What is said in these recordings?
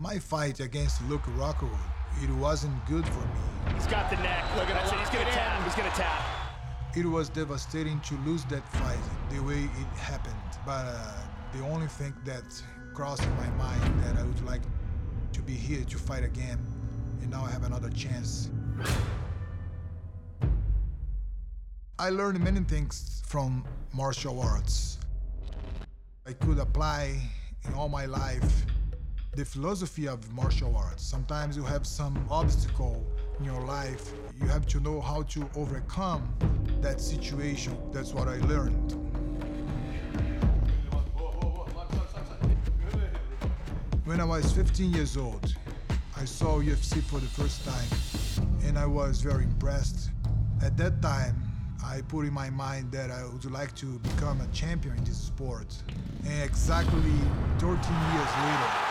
My fight against Luke Rockhold, it wasn't good for me. He's got the neck. Look at that. He's gonna tap. He's gonna tap. It was devastating to lose that fight the way it happened. But uh, the only thing that crossed my mind that I would like to be here to fight again, and now I have another chance. I learned many things from martial arts. I could apply in all my life the philosophy of martial arts. Sometimes you have some obstacle in your life, you have to know how to overcome that situation. That's what I learned. When I was 15 years old, I saw UFC for the first time and I was very impressed. At that time, I put in my mind that I would like to become a champion in this sport. And exactly 13 years later,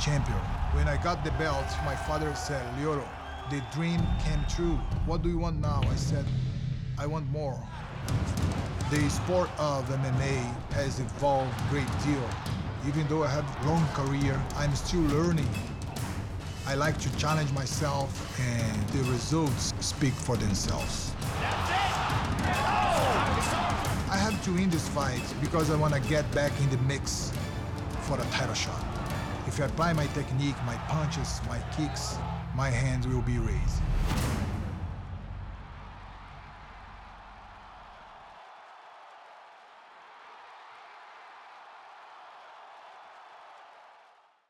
champion. When I got the belt, my father said, Lyoto, the dream came true. What do you want now? I said, I want more. The sport of MMA has evolved a great deal. Even though I have a long career, I'm still learning. I like to challenge myself and the results speak for themselves. I have to win this fight because I want to get back in the mix for a title shot. If I apply my technique, my punches, my kicks, my hands will be raised.